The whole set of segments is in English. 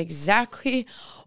exactly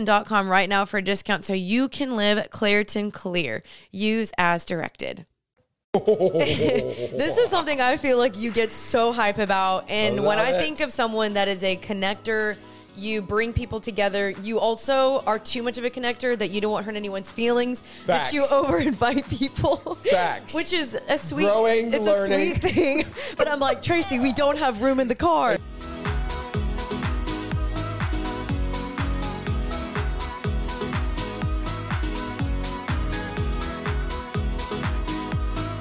Claritin.com right now for a discount so you can live Claritin Clear. Use as directed. this is something I feel like you get so hype about. And when I it. think of someone that is a connector, you bring people together. You also are too much of a connector that you don't want to hurt anyone's feelings. That you over invite people. Facts. Which is a sweet, Growing, it's learning. a sweet thing. But I'm like Tracy, we don't have room in the car.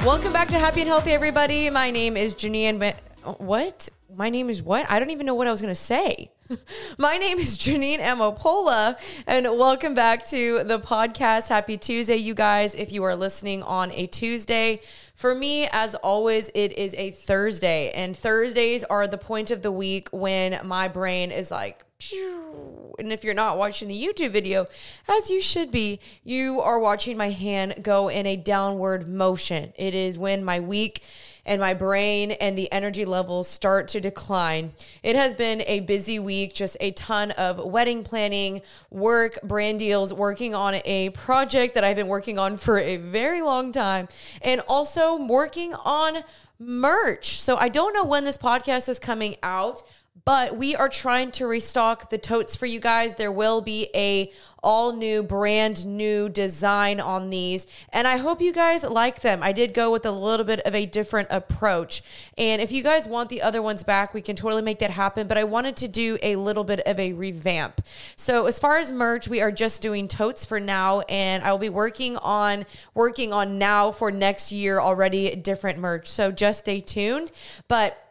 Welcome back to Happy and Healthy, everybody. My name is Jeanine. Ma- what? My name is what? I don't even know what I was going to say. My name is Jeanine Amapola, and welcome back to the podcast. Happy Tuesday, you guys. If you are listening on a Tuesday, for me, as always, it is a Thursday, and Thursdays are the point of the week when my brain is like, Pew. And if you're not watching the YouTube video, as you should be, you are watching my hand go in a downward motion. It is when my week and my brain and the energy levels start to decline. It has been a busy week, just a ton of wedding planning, work, brand deals, working on a project that I've been working on for a very long time, and also working on merch. So I don't know when this podcast is coming out but we are trying to restock the totes for you guys. There will be a all new brand new design on these and I hope you guys like them. I did go with a little bit of a different approach. And if you guys want the other ones back, we can totally make that happen, but I wanted to do a little bit of a revamp. So as far as merch, we are just doing totes for now and I will be working on working on now for next year already different merch. So just stay tuned. But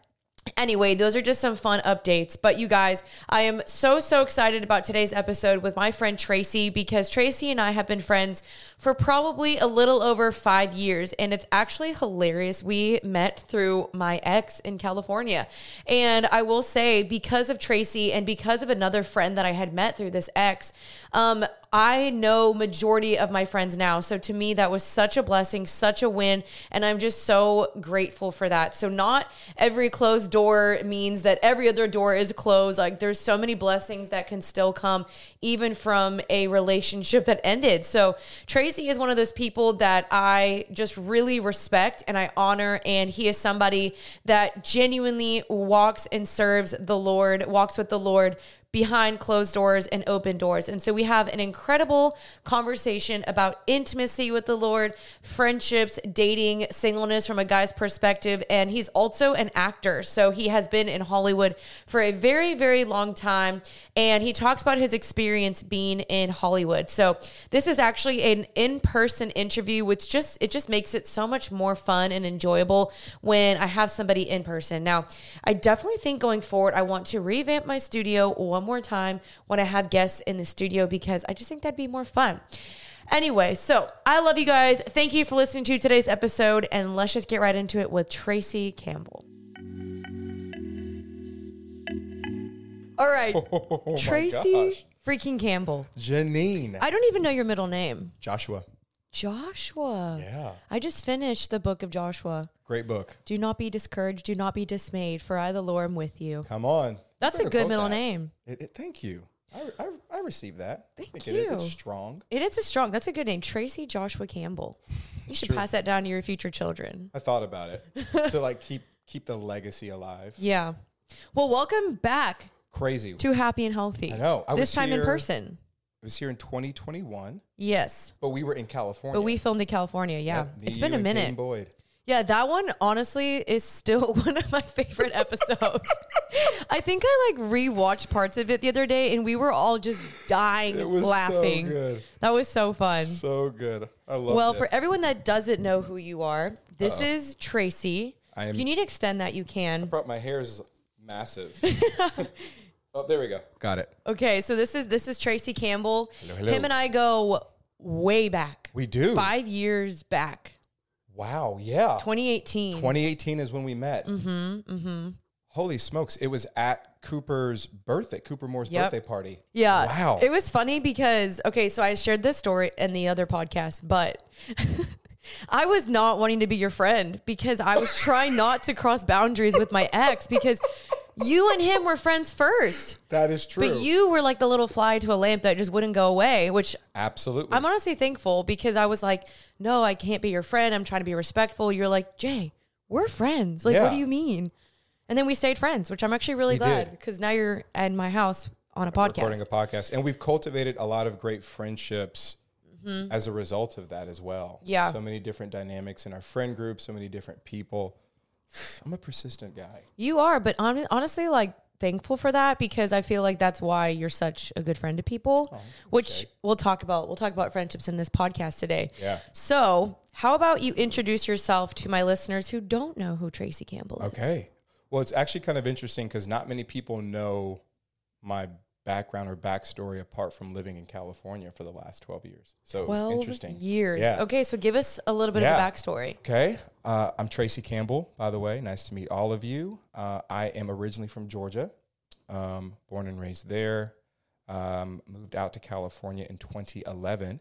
Anyway, those are just some fun updates. But you guys, I am so, so excited about today's episode with my friend Tracy because Tracy and I have been friends for probably a little over five years. And it's actually hilarious. We met through my ex in California. And I will say, because of Tracy and because of another friend that I had met through this ex, um, I know majority of my friends now. So to me, that was such a blessing, such a win. And I'm just so grateful for that. So not every closed door means that every other door is closed. Like there's so many blessings that can still come even from a relationship that ended. So Tracy is one of those people that I just really respect and I honor. And he is somebody that genuinely walks and serves the Lord, walks with the Lord behind closed doors and open doors. And so we have an incredible conversation about intimacy with the Lord, friendships, dating, singleness from a guy's perspective. And he's also an actor. So he has been in Hollywood for a very, very long time. And he talks about his experience being in Hollywood. So this is actually an in-person interview, which just it just makes it so much more fun and enjoyable when I have somebody in person. Now, I definitely think going forward, I want to revamp my studio one more time when I have guests in the studio because I just think that'd be more fun. Anyway, so I love you guys. Thank you for listening to today's episode, and let's just get right into it with Tracy Campbell. All right, Oh Tracy gosh. freaking Campbell. Jeanine. I don't even know your middle name. Joshua. Joshua. Yeah. I just finished the book of Joshua. Great book. Do not be discouraged. Do not be dismayed, for I, the Lord, am with you. Come on. That's a good middle that. name. It, it- thank you. I, I, I received that. Thank I think It is. It's you. strong. It is a strong. That's a good name, Tracy Joshua Campbell. You should true. pass that down to your future children. I thought about it to like keep keep the legacy alive. Yeah. Well, welcome back Crazy. to Happy and Healthy. I know. I this time in person. It was here in 2021, Yes, but we were in California. but we filmed in California. Yeah, Yep, it's been a minute. Boyd. Yeah, that one honestly is still one of my favorite episodes. I think I like rewatched parts of it the other day, and we were all just dying It was laughing. so good. That was so fun. So good. I love it. Well, it. for everyone that doesn't know who you are, this Uh-oh. is Tracy. I am- if you need to extend that, you can. brought my hair is massive. oh, there we go. Got it. Okay, so this is this is Tracy Campbell. Hello, hello. Him and I go way back. We do. Five years back. Wow. Yeah. 2018. 2018 is when we met. Mm-hmm. Mm-hmm. Holy smokes! It was at Cooper's birthday, Cooper Moore's Yep. birthday party. Yeah. Wow. It was funny because, okay, so I shared this story in the other podcast, but I was not wanting to be your friend because I was trying not to cross boundaries with my ex because you and him were friends first. that is true. But you were like the little fly to a lamp that just wouldn't go away, which Absolutely. I'm honestly thankful because I was like, no, I can't be your friend. I'm trying to be respectful. You're like, Jay, we're friends. Like, what do you mean? And then we stayed friends, which I'm actually really We glad because now you're at my house on a podcast. recording a podcast, and we've cultivated a lot of great friendships as a result of that as well. Mm-hmm. Yeah. So many different dynamics in our friend group. So many different people. I'm a persistent guy. You are, but hon- honestly, like thankful for that because I feel like that's why you're such a good friend to people, Oh, which we'll talk about. We'll talk about friendships in this podcast today. Yeah. So, how about you introduce yourself to my listeners who don't know who Tracy Campbell is? Okay. Well, it's actually kind of interesting because not many people know my background or backstory apart from living in California for the last 12 years. So it was 12 interesting. years. Yeah. Okay, so give us a little bit Yeah. of a backstory. Okay. Uh, I'm Tracy Campbell, by the way. Nice to meet all of you. Uh, I am originally from Georgia, um, born and raised there. Um, moved out to California in 2011.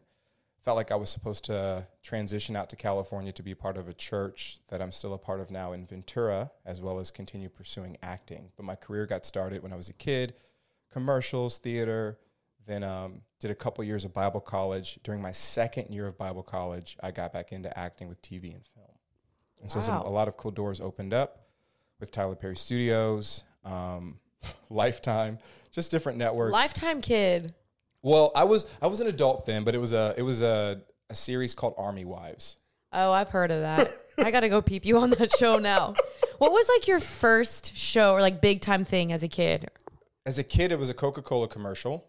Felt like I was supposed to transition out to California to be part of a church that I'm still a part of now in Ventura, as well as continue pursuing acting. But my career got started when I was a kid commercials, theater, then um, did a couple years of Bible college. During my second year of Bible college, I got back into acting with TV and film. And so some, a lot of cool doors opened up with Tyler Perry Studios, um, Lifetime, just different networks. Lifetime kid. Well, I was I was an adult then, but it was a it was a, a series called Army Wives. Oh, I've heard of that. I got to go peep you on that show now. What was like your first show or like big time thing as a kid? As a kid, it was a Coca Cola commercial,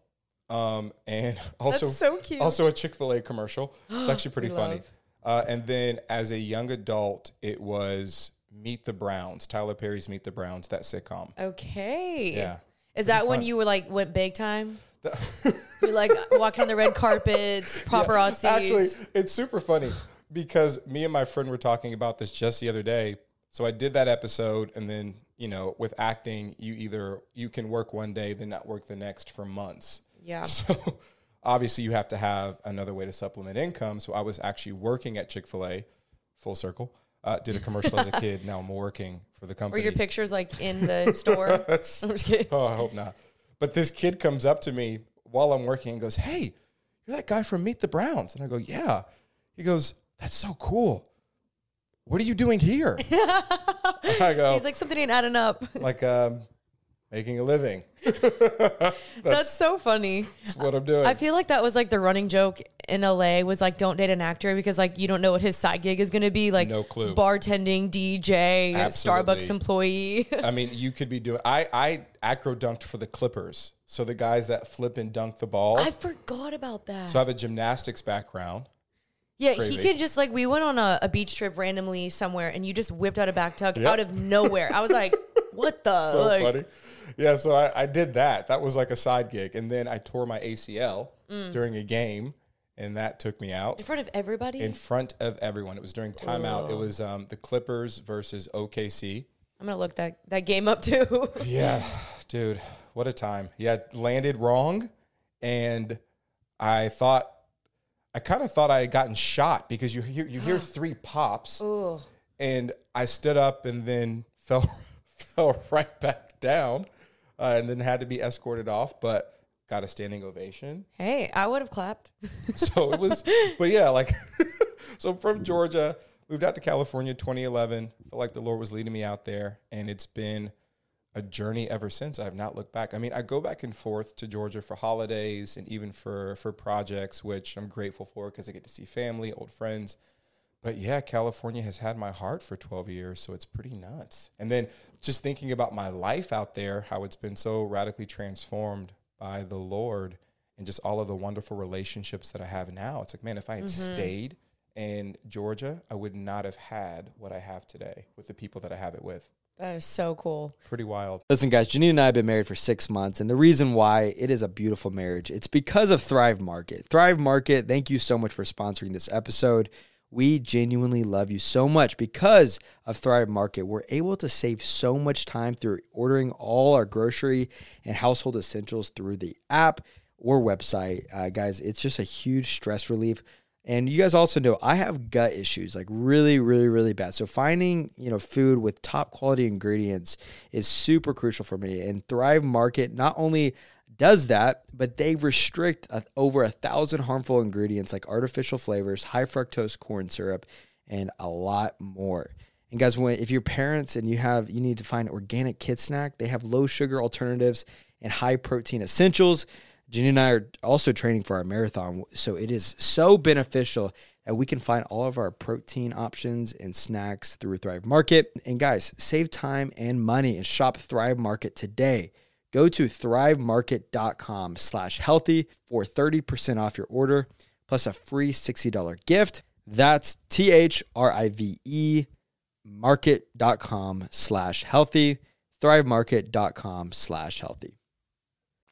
um, and also so also a Chick Fil A commercial. It's actually pretty funny. Uh, and then as a young adult, it was Meet the Browns, Tyler Perry's Meet the Browns, that sitcom. Okay. Yeah. Is that when you were like went big time? you like walking on the red carpets, paparazzi. Actually, it's super funny because me and my friend were talking about this just the other day. So I did that episode, and then you know, with acting, you either you can work one day, then not work the next for months. yeah. So obviously, you have to have another way to supplement income. So I was actually working at Chick Fil A, full circle. Uh, did a commercial as a kid. Now I'm working for the Were company. your pictures like in the store? That's I'm just kidding. oh, I hope not. But this kid comes up to me while I'm working and goes, "Hey, you're that guy from Meet the Browns." And I go, "Yeah." He goes, "That's so cool. What are you doing here?" I go, He's like something ain't adding up. "Like um, making a living. That's so funny. That's what I'm doing." I feel like that was like the running joke in LA was like don't date an actor because like you don't know what his side gig is going to be like No clue. bartending DJ Absolutely. Starbucks employee I mean, you could be doing. I I acro dunked for the Clippers, so the guys that flip and dunk the ball. I forgot about that so I have a gymnastics background. Yeah crazy. he could just like we went on a, a beach trip randomly somewhere and you just whipped out a back tuck Yep. out of nowhere I was like what the so Like, funny. Yeah, so I, I did that. That was like a side gig, and then I tore my ACL Mm. during a game, and that took me out in front of everybody in front of everyone. It was during timeout. It was um, the Clippers versus OKC. I'm gonna look that that game up too Yeah, dude, what a time. Yeah, landed wrong, and I thought I kind of thought I had gotten shot because you hear you hear three pops, Ooh. and I stood up and then fell fell right back down, uh, and then had to be escorted off, but got a standing ovation. Hey, I would have clapped. So it was, but yeah, like, so from Georgia, moved out to California 2011. Felt like the Lord was leading me out there, and it's been a journey ever since. I have not looked back. I mean, I go back and forth to Georgia for holidays and even for for projects, which I'm grateful for because I get to see family, old friends. But yeah, California has had my heart for 12 years, so it's pretty nuts. And then just thinking about my life out there, how it's been so radically transformed by the Lord and just all of the wonderful relationships that I have now. It's like, man, if I had mm-hmm. stayed in Georgia, I would not have had what I have today with the people that I have it with. That is so cool. Pretty wild. Listen, guys, Jeanine and I have been married for six months, and the reason why it is a beautiful marriage, it's because of Thrive Market. Thrive Market, thank you so much for sponsoring this episode. We genuinely love you so much because of Thrive Market. We're able to save so much time through ordering all our grocery and household essentials through the app or website. Uh, guys, it's just a huge stress relief. And you guys also know I have gut issues, like really, really, really bad. So finding, you know, food with top quality ingredients is super crucial for me. And Thrive Market not only does that, but they restrict a, over a thousand harmful ingredients like artificial flavors, high fructose corn syrup, and a lot more. And guys, when if you're parents and you have you need to find organic kid snack, they have low sugar alternatives and high protein essentials. Jenny and I are also training for our marathon, so it is so beneficial that we can find all of our protein options and snacks through Thrive Market. And guys, save time and money and shop Thrive Market today. Go to thrivemarket.com slash healthy for 30% off your order plus a free $60 gift. That's T H R I V E market.com slash healthy. Thrivemarket.com slash healthy.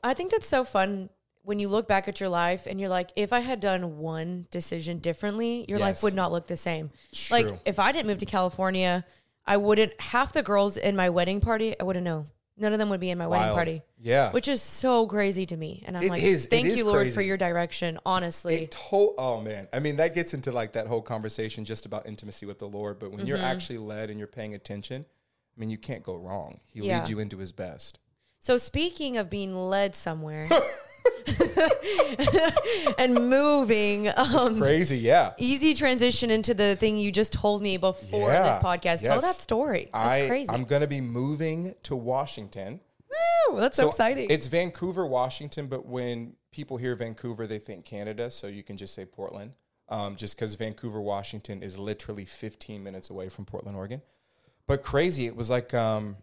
I think that's so fun when you look back at your life and you're like, if I had done one decision differently, your life would not look the same. True. Like if I didn't move to California, I wouldn't half the girls in my wedding party, I wouldn't know. None of them would be in my wedding party. Yeah. Which is so crazy to me. And I'm It like, is. Thank is you, Lord, for your direction. Honestly. It to- oh man. I mean, that gets into like that whole conversation just about intimacy with the Lord. But when you're Mm-hmm. actually led and you're paying attention, I mean, you can't go wrong. He Yeah. leads you into his best. So speaking of being led somewhere and moving, um, Crazy, yeah. easy transition into the thing you just told me before Yeah, this podcast. Tell that story. That's I, crazy. I'm going to be moving to Washington. Woo, that's so, exciting. It's Vancouver, Washington, but when people hear Vancouver, they think Canada, so you can just say Portland. Um, just because Vancouver, Washington is literally 15 minutes away from Portland, Oregon. But crazy, it was like um,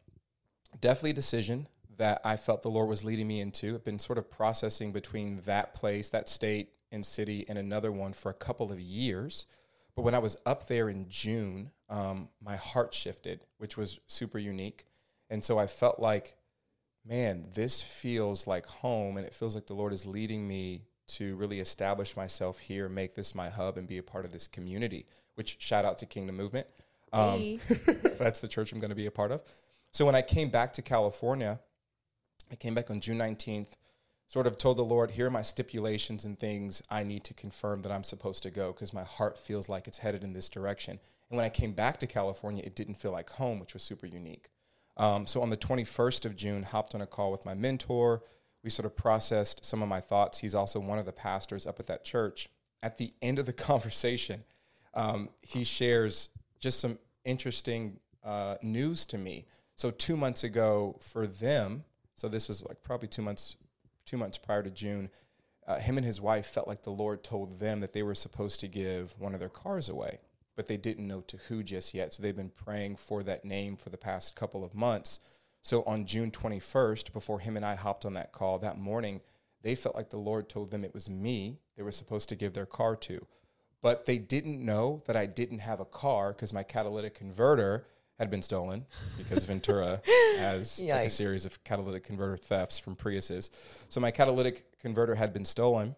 definitely a decision that I felt the Lord was leading me into. I've been sort of processing between that place, that state and city, and another one for a couple of years. But when I was up there in June, um, my heart shifted, which was super unique. And so I felt like, man, this feels like home, and it feels like the Lord is leading me to really establish myself here, make this my hub, and be a part of this community. Which shout out to Kingdom Movement. Um, Hey. that's the church I'm going to be a part of. So when I came back to California, I came back on June 19th, sort of told the Lord, here are my stipulations and things I need to confirm that I'm supposed to go because my heart feels like it's headed in this direction. And when I came back to California, it didn't feel like home, which was super unique. Um, so on the 21st of June, hopped on a call with my mentor. We sort of processed some of my thoughts. He's also one of the pastors up at that church. At the end of the conversation, um, he shares just some interesting uh, news to me. So two months ago, for them, so this was like probably two months, two months prior to June, uh, him and his wife felt like the Lord told them that they were supposed to give one of their cars away, but they didn't know to who just yet. So they've been praying for that name for the past couple of months. So on June 21st, before him and I hopped on that call that morning, they felt like the Lord told them it was me they were supposed to give their car to. But they didn't know that I didn't have a car because my catalytic converter had been stolen because Ventura has like a series of catalytic converter thefts from Priuses. So my catalytic converter had been stolen.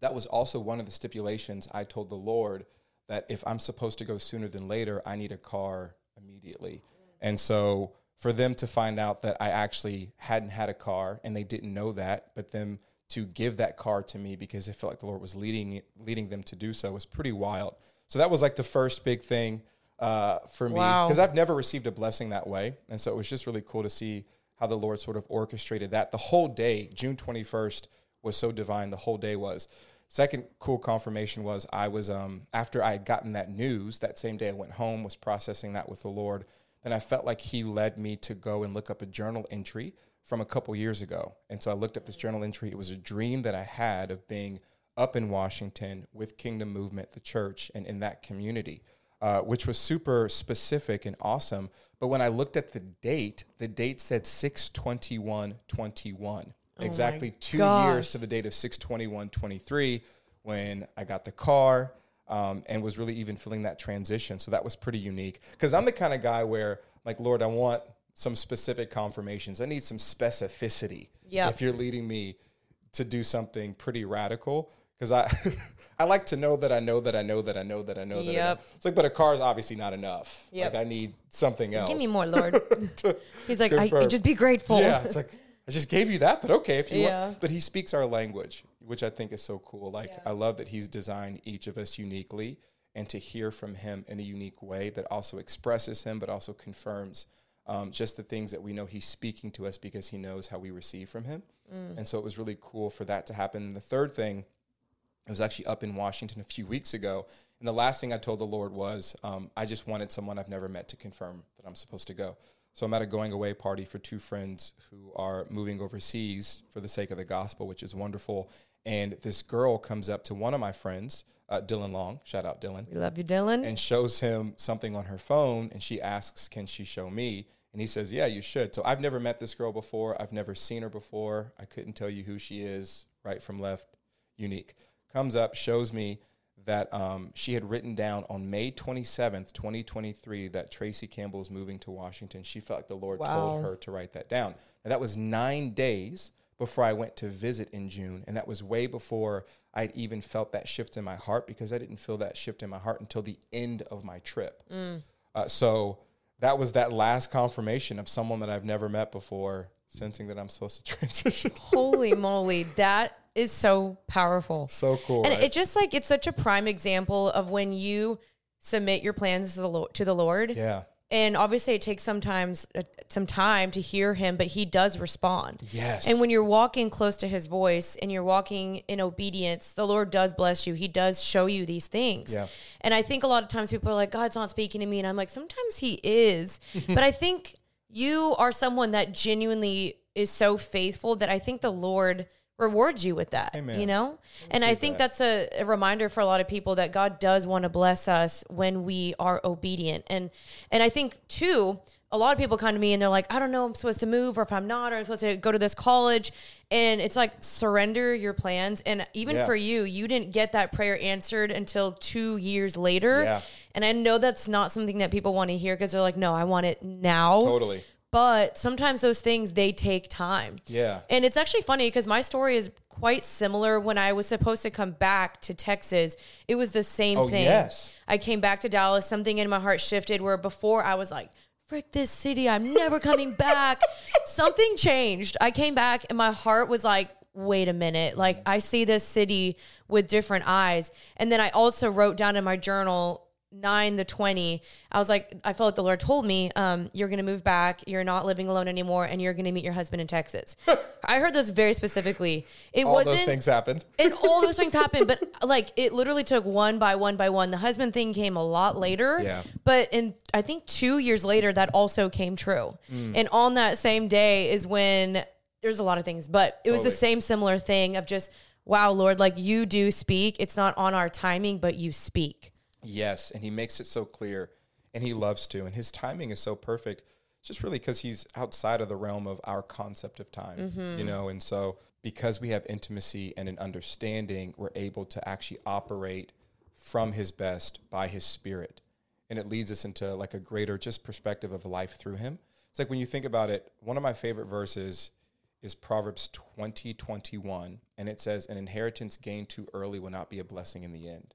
That was also one of the stipulations I told the Lord that if I'm supposed to go sooner than later, I need a car immediately. And so for them to find out that I actually hadn't had a car and they didn't know that, but them to give that car to me because it felt like the Lord was leading leading them to do so was pretty wild. So that was like the first big thing uh, for me Wow. because I've never received a blessing that way, and so it was just really cool to see how the Lord sort of orchestrated that. The whole day, June twenty first, was so divine. The whole day was. Second cool confirmation was I was um, after I had gotten that news that same day I went home was processing that with the Lord. Then I felt like He led me to go and look up a journal entry from a couple years ago, and so I looked up this journal entry. It was a dream that I had of being up in Washington with Kingdom Movement, the church, and in that community, uh, which was super specific and awesome. But when I looked at the date, the date said 621 21. exactly two gosh. years to the date of 621 23 when I got the car um, and was really even feeling that transition. So that was pretty unique because I'm the kind of guy where, like, Lord, I want some specific confirmations. I need some specificity. Yeah. If you're leading me to do something pretty radical, because I I like to know that I know that I know that I know that I know that. I know. Yep. It's like, but a car is obviously not enough. Yep. Like I need something else. Give me more, Lord. He's like, I, confirm. just be grateful. Yeah, it's like I just gave you that, but okay if you Yeah. want. But he speaks our language, which I think is so cool. Like I love that he's designed each of us uniquely, and to hear from him in a unique way that also expresses him, but also confirms um, just the things that we know he's speaking to us because he knows how we receive from him. And so it was really cool for that to happen. And the third thing I was actually up in Washington a few weeks ago, and the last thing I told the Lord was, um, I just wanted someone I've never met to confirm that I'm supposed to go. So I'm at a going away party for two friends who are moving overseas for the sake of the gospel, which is wonderful. And this girl comes up to one of my friends, uh, Dylan Long, shout out Dylan, We love you, Dylan. and shows him something on her phone and she asks can she show me? And he says yeah you should. So i've never met this girl before. I've never seen her before. I couldn't tell you who she is right from left unique comes up shows me that um, she had written down on may 27th 2023 that tracy campbell is moving to washington she felt like the lord Wow. told her to write that down now that was nine days before I went to visit in June. And that was way before I'd even felt that shift in my heart because I didn't feel that shift in my heart until the end of my trip. Uh, so that was that last confirmation of someone that I've never met before, sensing that I'm supposed to transition. Holy moly, that is so powerful. so cool. And right? it just like it's such a prime example of when you submit your plans to the Lord, to the Lord. yeah. And obviously, it takes sometimes uh, some time to hear Him, but He does respond. Yes. And when you're walking close to His voice and you're walking in obedience, the Lord does bless you. He does show you these things. Yeah. And I think a lot of times people are like, God's not speaking to me, and I'm like, sometimes He is. but I think you are someone that genuinely is so faithful that I think the Lord rewards you with that. Amen. You know? And I think that. that's a, a reminder for a lot of people that God does want to bless us when we are obedient. And and I think too, a lot of people come to me and they're like, I don't know, I'm supposed to move or if I'm not, or I'm supposed to go to this college. And it's like surrender your plans. And even Yeah. for you, you didn't get that prayer answered until two years later. Yeah. And I know that's not something that people want to hear because they're like, no, I want it now. Totally. But sometimes those things they take time. Yeah. And it's actually funny because my story is quite similar. When I was supposed to come back to Texas, it was the same Oh, thing. yes. I came back to Dallas, something in my heart shifted where before I was like, frick this city, I'm never coming back. something changed. I came back and my heart was like, wait a minute. Like I see this city with different eyes. And then I also wrote down in my journal, nine the 20 i was like i felt like the lord told me um, you're gonna move back you're not living alone anymore and you're gonna meet your husband in texas. I heard this very specifically. It All wasn't those things happened. and all those things happened but like it literally took one by one by one. The husband thing came a lot later Yeah. but in i think two years later that also came true. Mm. and on that same day is when there's a lot of things but it was the same similar thing of just wow lord like you do speak. It's not on our timing but you speak Yes, and he makes it so clear, and he loves to, and his timing is so perfect. Just really because he's outside of the realm of our concept of time, you mm-hmm. know, and so because we have intimacy and an understanding, we're able to actually operate from his best by his spirit, and it leads us into like a greater just perspective of life through him. It's like when you think about it, one of my favorite verses is Proverbs 20, 21, and it says, An inheritance gained too early will not be a blessing in the end.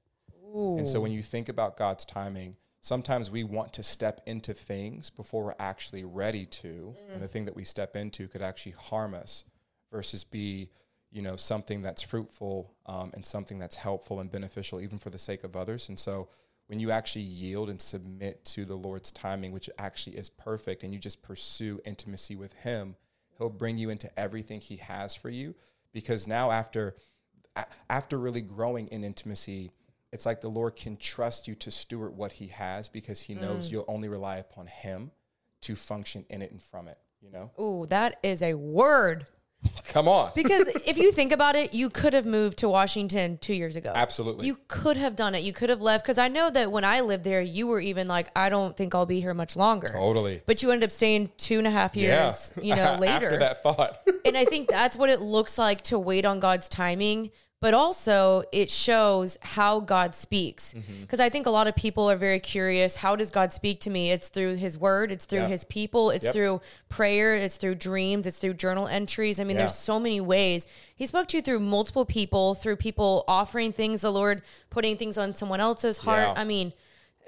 And so when you think about God's timing, sometimes we want to step into things before we're actually ready to. And the thing that we step into could actually harm us versus be, you know, something that's fruitful um, and something that's helpful and beneficial, even for the sake of others. And so, when you actually yield and submit to the Lord's timing, which actually is perfect, and you just pursue intimacy with Him, He'll bring you into everything He has for you. Because now, after after really growing in intimacy, it's like the Lord can trust you to steward what He has because He knows Mm. you'll only rely upon Him to function in it and from it. You know, Ooh, that is a word. come on, Because if you think about it, you could have moved to Washington two years ago. absolutely. You could have done it. You could have left. Because I know that when I lived there, you were even like, I don't think I'll be here much longer. totally. But you ended up staying two and a half years, yeah. you know, later. After that thought, and I think that's what it looks like to wait on God's timing. But also, it shows how God speaks. Mm-hmm. Because I think a lot of people are very curious how does God speak to me? It's through His Word, it's through Yeah. His people, it's Yep. through prayer, it's through dreams, it's through journal entries. I mean, Yeah. there's so many ways. He spoke to you through multiple people, through people offering things, the Lord putting things on someone else's heart. Yeah. I mean,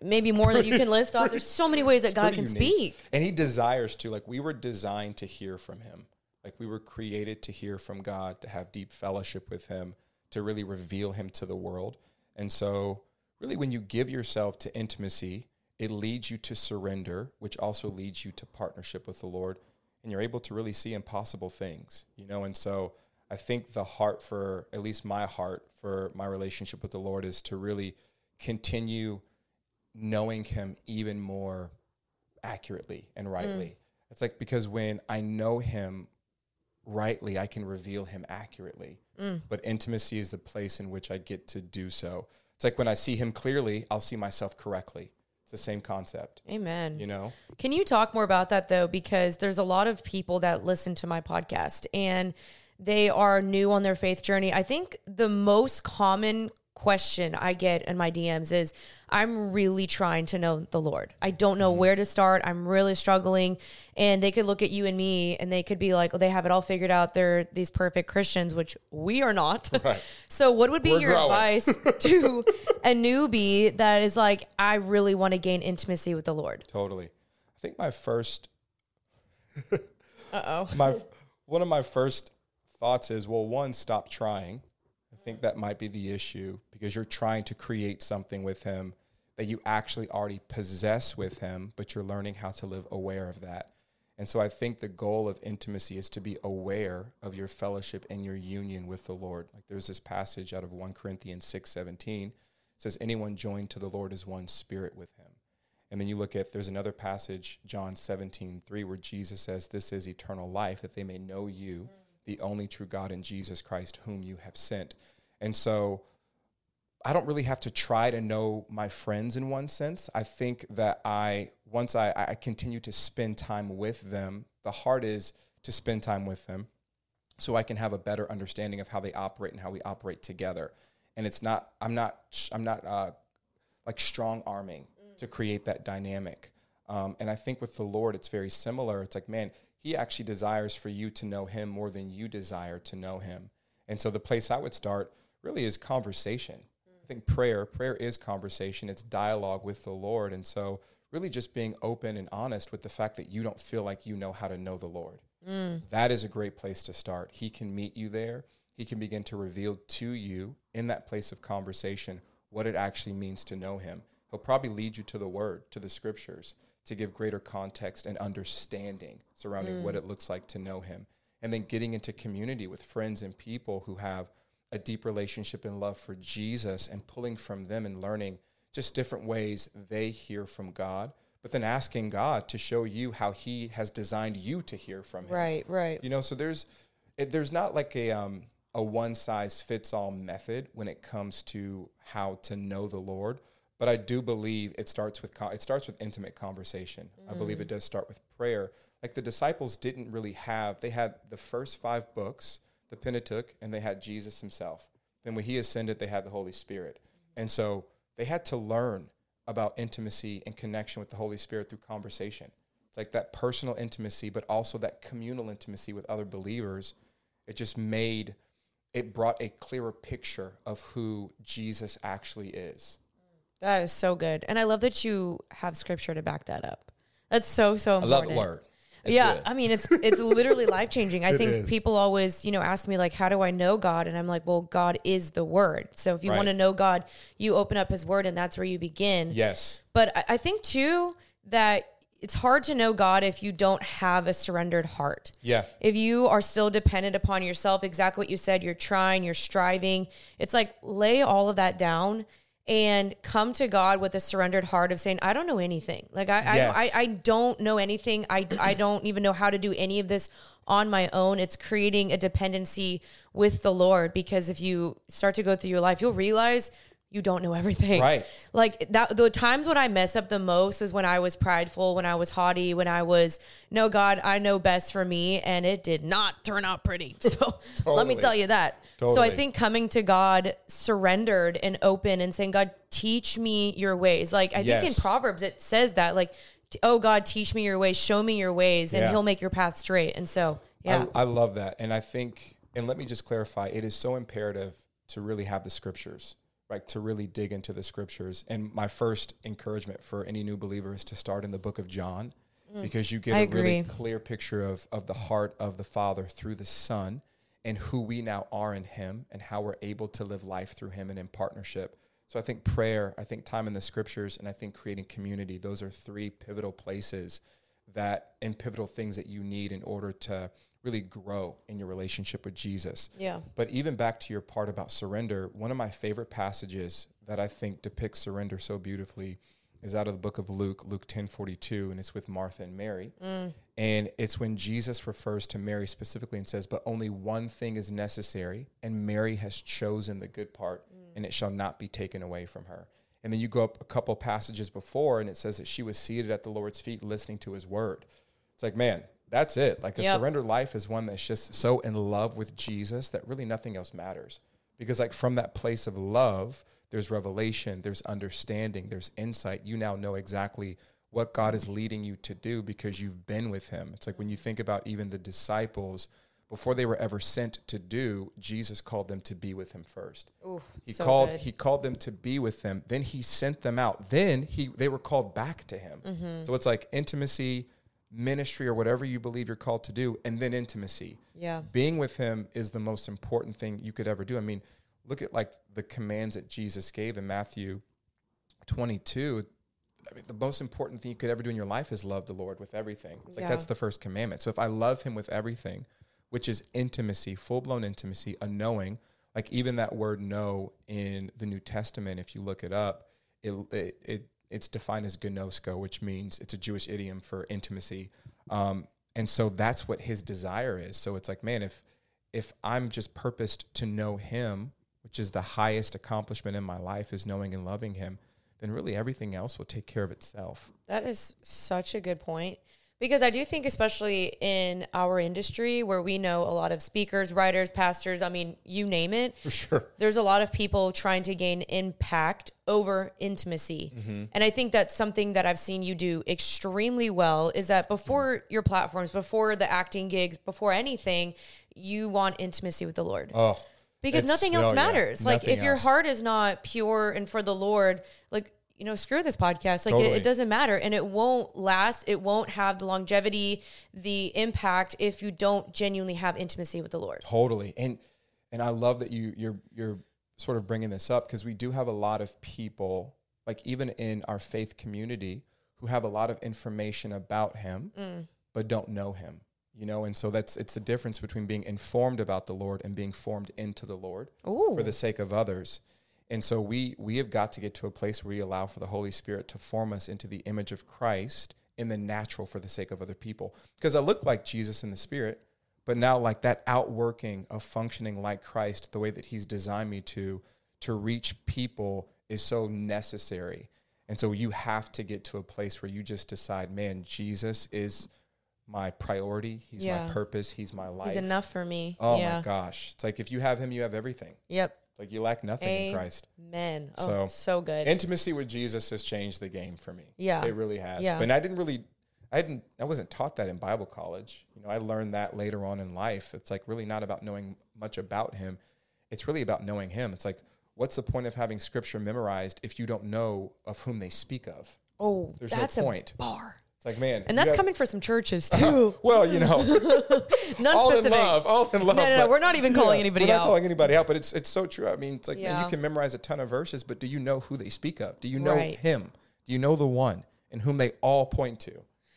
maybe more that you can list off. There's so many ways that God can unique. speak. And he desires to. Like we were designed to hear from him. Like we were created to hear from God, to have deep fellowship with him, to really reveal him to the world. And so really when you give yourself to intimacy, it leads you to surrender, which also leads you to partnership with the Lord. And you're able to really see impossible things, you know? And so I think the heart for, at least my heart for my relationship with the Lord is to really continue knowing him even more accurately and mm. rightly. It's like because when I know him rightly, I can reveal him accurately. Mm. But intimacy is the place in which I get to do so. It's like when I see him clearly, I'll see myself correctly. It's the same concept, Amen. you know? Can you talk more about that though? Because there's a lot of people that listen to my podcast and they are new on their faith journey. I think the most common question I get in my DMs is I'm really trying to know the Lord. I don't know where to start. I'm really struggling. And they could look at you and me and they could be like, oh, they have it all figured out. They're these perfect Christians, which we are not. Right. So, what would be We're your growing. advice to a newbie that is like, I really want to gain intimacy with the Lord? Totally. I think my first Uh oh. my one of my first thoughts is well one stop trying think that might be the issue because you're trying to create something with him that you actually already possess with him but you're learning how to live aware of that. And so i think the goal of intimacy is to be aware of your fellowship and your union with the lord. Like there's this passage out of 1 corinthians 6 17 says anyone joined to the lord is one spirit with him. And then you look at there's another passage, John 17, 3, where Jesus says, This is eternal life, that they may know you, the only true God in Jesus Christ, whom you have sent. And so I don't really have to try to know my friends in one sense. I think that I once I, I continue to spend time with them, the heart is to spend time with them so I can have a better understanding of how they operate and how we operate together. And it's not, I'm not, I'm not uh, like strong arming to create that dynamic. Um, and I think with the Lord, it's very similar. It's like, man, He actually desires for you to know Him more than you desire to know Him. And so the place I would start really is conversation. I think prayer, prayer is conversation, it's dialogue with the Lord. And so really just being open and honest with the fact that you don't feel like you know how to know the Lord. Mm. That is a great place to start. He can meet you there. He can begin to reveal to you in that place of conversation what it actually means to know him. He'll probably lead you to the word, to the scriptures, to give greater context and understanding surrounding what mm. it looks like to know him. And then getting into community with friends and people who have a deep relationship and love for Jesus and pulling from them and learning just different ways they hear from God, but then asking God to show you how he has designed you to hear from him. Right, right. You know, so there's it, there's not like a um, a one size fits all method when it comes to how to know the Lord. But I do believe it starts with con- it starts with intimate conversation. I believe it does start with prayer. Like the disciples didn't really have they had the first five books, the Pentateuch, and they had Jesus Himself. Then when He ascended, they had the Holy Spirit, and so they had to learn about intimacy and connection with the Holy Spirit through conversation. It's like that personal intimacy, but also that communal intimacy with other believers. It just made, it brought a clearer picture of who Jesus actually is. That is so good. And I love that you have scripture to back that up. That's so, so important. I love the word. It's yeah, good. I mean it's it's literally life changing. I think is. people always, you know, ask me like how do I know God? And I'm like, well, God is the word. So if you Right. want to know God, you open up his word and that's where you begin. yes. But I, I think too that it's hard to know God if you don't have a surrendered heart. Yeah. If you are still dependent upon yourself, exactly what you said, you're trying, you're striving. It's like lay all of that down and come to God with a surrendered heart of saying, I don't know anything. Like I Yes. I, I, I don't know anything. I I don't even know how to do any of this on my own. It's creating a dependency with the Lord because if you start to go through your life, you'll realize you don't know everything. Right. Like that the times when I mess up the most was when I was prideful, when I was haughty, when I was, no God, I know best for me. And it did not turn out pretty. So let me tell you that. So I think coming to God surrendered and open and saying, God, teach me your ways. Like I think in Proverbs it says that, like, oh God, teach me your ways, show me your ways, and Yeah. he'll make your path straight. And so yeah. I, I love that. And I think, and let me just clarify, it is so imperative to really have the scriptures, right? To really dig into the scriptures. And my first encouragement for any new believer is to start in the book of John because you get Mm. I a really clear picture of, of the heart of the Father through the Son and who we now are in Him and how we're able to live life through Him and in partnership. So I think prayer, I think time in the scriptures, and I think creating community, those are three pivotal places that and pivotal things that you need in order to really grow in your relationship with Jesus. Yeah. But even back to your part about surrender, one of my favorite passages that I think depicts surrender so beautifully is out of the book of Luke, Luke 10 42, and it's with Martha and Mary. Mm. And it's when Jesus refers to Mary specifically and says, But only one thing is necessary, and Mary has chosen the good part, mm. and it shall not be taken away from her. And then you go up a couple passages before, and it says that she was seated at the Lord's feet listening to his word. It's like, man, that's it. Like a Yep. surrendered life is one that's just so in love with Jesus that really nothing else matters. Because, like, from that place of love, there's revelation, there's understanding, there's insight. You now know exactly what God is leading you to do because you've been with Him. It's like when you think about even the disciples, before they were ever sent to do, Jesus called them to be with Him first. Ooh, He so called good. he called them to be with them. Then he sent them out. Then he they were called back to him. Mm-hmm. So it's like intimacy, ministry, or whatever you believe you're called to do, and then intimacy. Yeah. Being with him is the most important thing you could ever do. I mean, look at like the commands that Jesus gave in Matthew 22. I mean, the most important thing you could ever do in your life is love the Lord with everything. It's like Yeah. that's the first commandment. So if I love him with everything, which is intimacy, full blown intimacy, a knowing, like even that word know in the New Testament, if you look it up, it, it, it it's defined as gnosko, which means it's a Jewish idiom for intimacy. Um, and so that's what his desire is. So it's like, man, if if I'm just purposed to know him, which is the highest accomplishment in my life is knowing and loving him, then really everything else will take care of itself. That is such a good point. Because I do think, especially in our industry where we know a lot of speakers, writers, pastors, I mean, you name it, For sure. there's a lot of people trying to gain impact over intimacy. Mm-hmm. And I think that's something that I've seen you do extremely well is that before mm. your platforms, before the acting gigs, before anything, you want intimacy with the Lord Oh, because nothing oh, else yeah. matters. Like Nothing if your heart is not pure and for the Lord, like you know, screw this podcast. Like it, Totally. it doesn't matter, and it won't last. It won't have the longevity, the impact if you don't genuinely have intimacy with the Lord. Totally. And and I love that you you're you're sort of bringing this up because we do have a lot of people like even in our faith community who have a lot of information about him mm. but don't know him. You know, and so that's it's the difference between being informed about the Lord and being formed into the Lord Ooh, for the sake of others. And so we we have got to get to a place where we allow for the Holy Spirit to form us into the image of Christ in the natural for the sake of other people. Because I look like Jesus in the spirit, but now like that outworking of functioning like Christ, the way that he's designed me to to reach people is so necessary. And so you have to get to a place where you just decide, man, Jesus is my priority. He's Yeah. my purpose. He's my life. he's enough for me. Oh yeah. my gosh. It's like if you have him, you have everything. Yep. Like you lack nothing in Christ. Amen. Oh, So- so, good. Intimacy with Jesus has changed the game for me. Yeah. It really has. Yeah. But I didn't really I didn't I wasn't taught that in Bible college. You know, I learned that later on in life. It's like really not about knowing much about him. It's really about knowing him. It's like what's the point of having scripture memorized if you don't know of whom they speak of? oh, there's no point. a bar. It's like, man. And that's have- coming for some churches too. Well, you know, None all specific. in love, all in love. No, no, no, we're not even calling anybody we're not out. calling anybody out, but it's it's so true. I mean, it's like man, you can memorize a ton of verses, but do you know who they speak of? Do you know Right. him? Do you know the one in whom they all point to?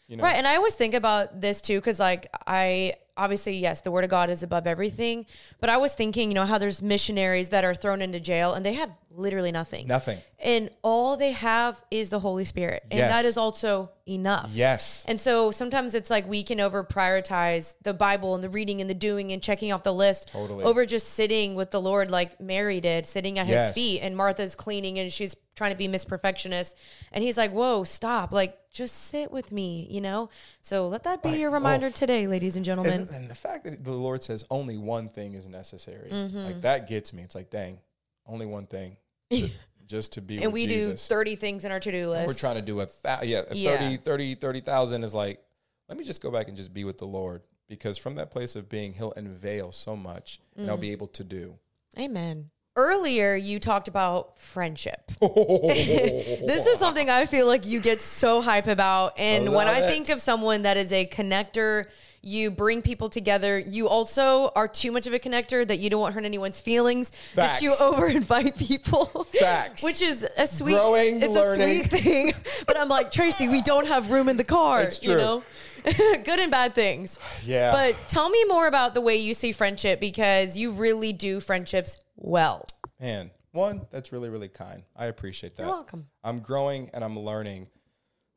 You know, Right. And I always think about this too, because like I obviously, yes, the word of God is above everything. But I was thinking, you know, how there's missionaries that are thrown into jail and they have literally nothing. nothing. And all they have is the Holy Spirit. And Yes. that is also enough. Yes. And so sometimes it's like we can over prioritize the Bible and the reading and the doing and checking off the list Totally. over just sitting with the Lord like Mary did, sitting at Yes. his feet. And Martha's cleaning and she's trying to be Miss Perfectionist. And he's like, Whoa, stop. Like, just sit with me, you know? So let that be Right. your reminder Oh. today, ladies and gentlemen. And, and the fact that the Lord says only one thing is necessary, Mm-hmm. like that gets me. It's like, dang, only one thing, to- just to be And we Jesus. do 30 things in our to do list. We're trying to do a th- yeah, a 30, Yeah. 30, 30,000 is like, let me just go back and just be with the Lord because from that place of being, He'll unveil so much and Mm. I'll be able to do. Amen. Earlier, you talked about friendship. this is something I feel like you get so hype about. And when I it. think of someone that is a connector, you bring people together. You also are too much of a connector that you don't want to hurt anyone's feelings. That you over invite people. Facts. Which is a sweet, Growing, it's learning. a sweet thing. But I'm like Tracy, we don't have room in the car. It's You true. know, good and bad things. Yeah. But tell me more about the way you see friendship because you really do friendships well. Man, one, that's really, really kind. I appreciate that. You're welcome. I'm growing and I'm learning.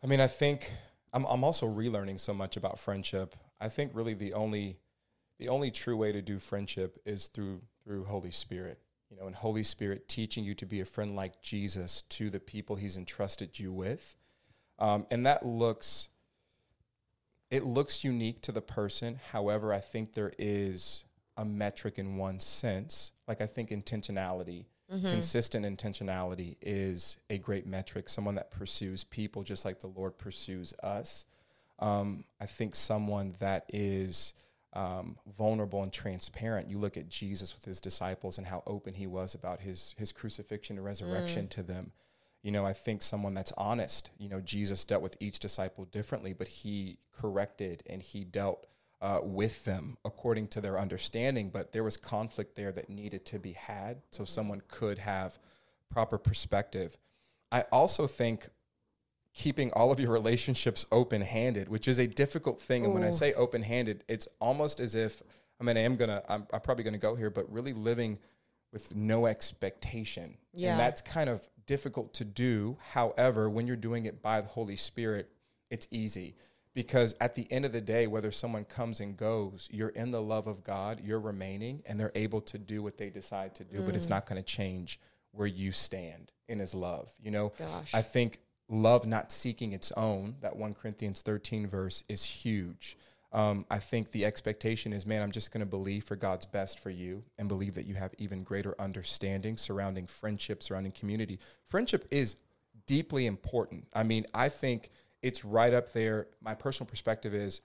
I mean, I think I'm, I'm also relearning so much about friendship. I think really the only the only true way to do friendship is through through Holy Spirit. You know, and Holy Spirit teaching you to be a friend like Jesus to the people He's entrusted you with, um, and that looks it looks unique to the person. However, I think there is a metric in one sense. Like I think intentionality, consistent intentionality is a great metric. Someone that pursues people just like the Lord pursues us. Um, I think someone that is um, vulnerable and transparent. You look at Jesus with his disciples and how open he was about his his crucifixion and resurrection to them. You know, I think someone that's honest. You know, Jesus dealt with each disciple differently, but he corrected and he dealt uh, with them according to their understanding. But there was conflict there that needed to be had so someone could have proper perspective. I also think keeping all of your relationships open handed, which is a difficult thing. And when I say open handed, it's almost as if, I mean, I am going to, I'm, I'm probably going to go here, but really living with no expectation. Yeah. And that's kind of difficult to do. However, when you're doing it by the Holy Spirit, it's easy because at the end of the day, whether someone comes and goes, you're in the love of God, you're remaining, and they're able to do what they decide to do, but it's mm. not going to change where you stand in His love. You know, Gosh. I think love not seeking its own, that 1 Corinthians 13 verse, is huge. Um, I think the expectation is, man, I'm just going to believe for God's best for you and believe that you have even greater understanding surrounding friendship, surrounding community. Friendship is deeply important. I mean, I think it's right up there. My personal perspective is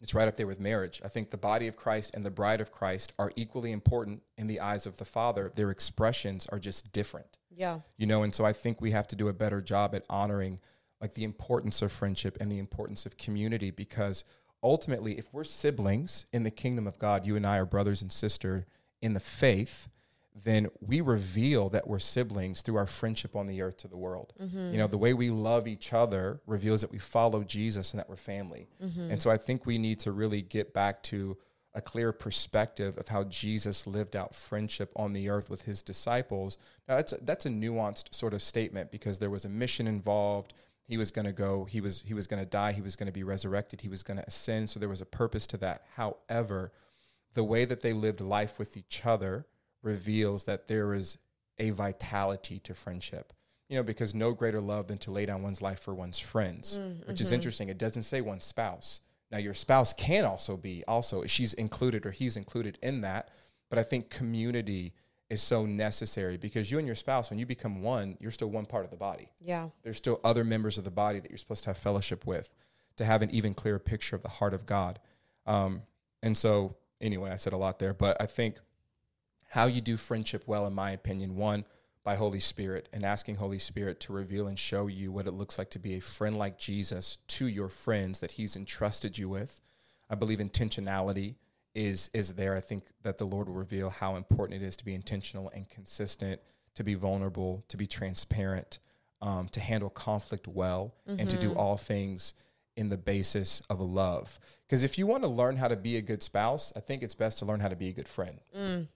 it's right up there with marriage. I think the body of Christ and the bride of Christ are equally important in the eyes of the Father. Their expressions are just different Yeah. you know and so i think we have to do a better job at honoring like the importance of friendship and the importance of community because ultimately if we're siblings in the kingdom of god you and i are brothers and sister in the faith then we reveal that we're siblings through our friendship on the earth to the world mm-hmm. you know the way we love each other reveals that we follow jesus and that we're family mm-hmm. and so i think we need to really get back to a clear perspective of how Jesus lived out friendship on the earth with his disciples. Now that's a, that's a nuanced sort of statement because there was a mission involved. He was going to go. He was he was going to die. He was going to be resurrected. He was going to ascend. So there was a purpose to that. However, the way that they lived life with each other reveals that there is a vitality to friendship. You know, because no greater love than to lay down one's life for one's friends, which is mm-hmm. interesting. It doesn't say one's spouse. Now, your spouse can also be also she's included or he's included in that, but I think community is so necessary because you and your spouse, when you become one, you're still one part of the body. Yeah. There's still other members of the body that you're supposed to have fellowship with to have an even clearer picture of the heart of God. Um, and so, anyway, I said a lot there, but I think how you do friendship well, in my opinion, one, by Holy Spirit and asking Holy Spirit to reveal and show you what it looks like to be a friend like Jesus to your friends that He's entrusted you with. I believe intentionality is is there. I think that the Lord will reveal how important it is to be intentional and consistent, to be vulnerable, to be transparent, um, to handle conflict well, and to do all things in the basis of a love. Because if you want to learn how to be a good spouse, I think it's best to learn how to be a good friend.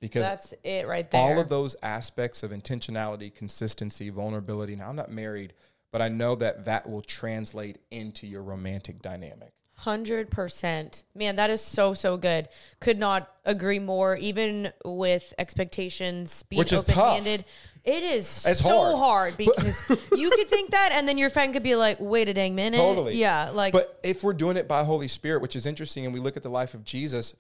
because That's it right there. all of those aspects of intentionality, consistency, vulnerability. Now, I'm not married, but I know that that will translate into your romantic dynamic. Hundred percent, man. That is so so good. Could not agree more. Even with expectations being Which is open tough. handed, it is It's so hard. hard, because you could think that, and then your friend could be like, "Wait a dang minute." Totally. Yeah. Like. But if we're doing it by Holy Spirit, which is interesting, and we look at the life of Jesus,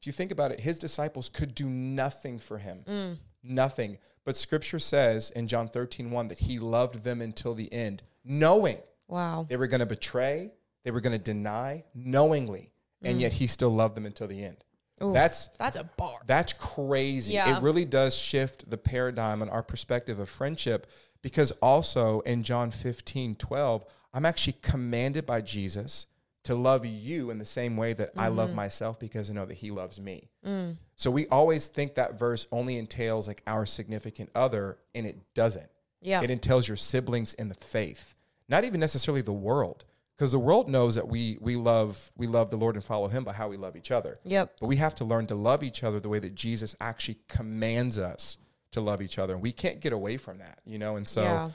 if you think about it, his disciples could do nothing for him. Mm. Nothing. But scripture says in John 13, 1 that he loved them until the end, knowing wow. they were going to betray, they were going to deny knowingly, and yet he still loved them until the end. That's That's a bar. that's crazy. Yeah. It really does shift the paradigm and our perspective of friendship because also in John 15, 12, I'm actually commanded by Jesus to love you in the same way that I Mm-hmm. love myself because I know that he loves me. Mm. So we always think that verse only entails like our significant other, and it doesn't. Yeah. It entails your siblings in the faith, not even necessarily the world. Because the world knows that we we love we love the Lord and follow Him by how we love each other. Yep. But we have to learn to love each other the way that Jesus actually commands us to love each other. And we can't get away from that, you know? And so Yeah.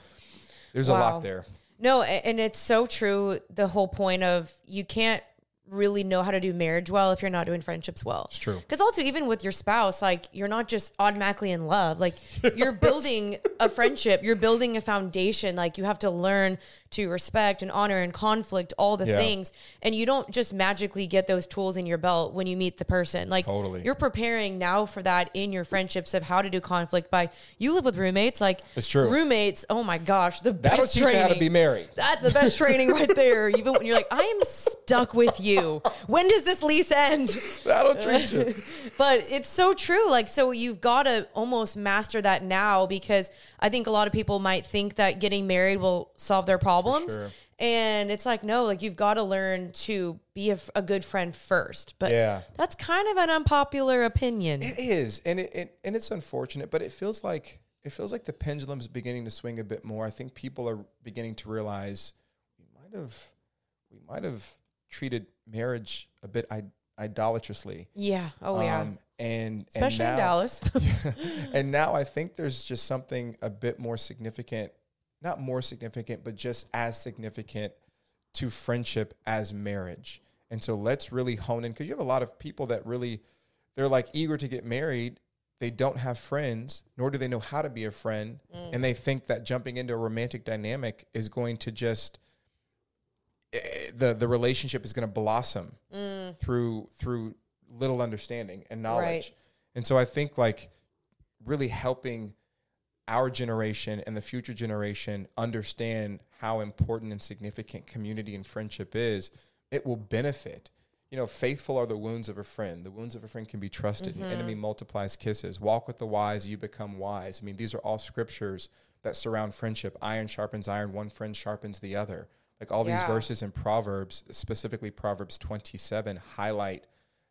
there's a lot there. No, and it's so true. The whole point of you can't really know how to do marriage well if you're not doing friendships well. It's true. Because also, even with your spouse, like you're not just automatically in love. Like you're building a friendship, you're building a foundation. Like you have to learn to respect and honor and conflict, all the Yeah. things. And you don't just magically get those tools in your belt when you meet the person. Like Totally. you're preparing now for that in your friendships of how to do conflict by you live with roommates. Like It's true. roommates, oh my gosh, the That'll best you how to training. be married. That's the best training right there. Even when you're like, I am stuck with you. When does this lease end? That'll treat you. But it's so true. Like, so you've got to almost master that now because I think a lot of people might think that getting married will solve their problems. sure. And it's like, no, like you've got to learn to be a good friend first. But Yeah. that's kind of an unpopular opinion. It is, and it, it and it's unfortunate, but it feels like it feels like the pendulum's beginning to swing a bit more. I think people are beginning to realize we might have we might have treated marriage a bit I- idolatrously. yeah. Oh, yeah. Um, and Especially and in Dallas. and now I think there's just something a bit more significant, not more significant, but just as significant to friendship as marriage. And so let's really hone in because you have a lot of people that really they're like eager to get married. They don't have friends, nor do they know how to be a friend, and they think that jumping into a romantic dynamic is going to just Eh, the the relationship is going to blossom mm. through through little understanding and knowledge. Right. And so I think like really helping our generation and the future generation understand how important and significant community and friendship is, it will benefit. You know, faithful are the wounds of a friend. The wounds of a friend can be trusted. An enemy mm-hmm. multiplies kisses. Walk with the wise, you become wise. I mean, these are all scriptures that surround friendship. Iron sharpens iron, one friend sharpens the other. Like all these verses in Proverbs, specifically Proverbs 27, highlight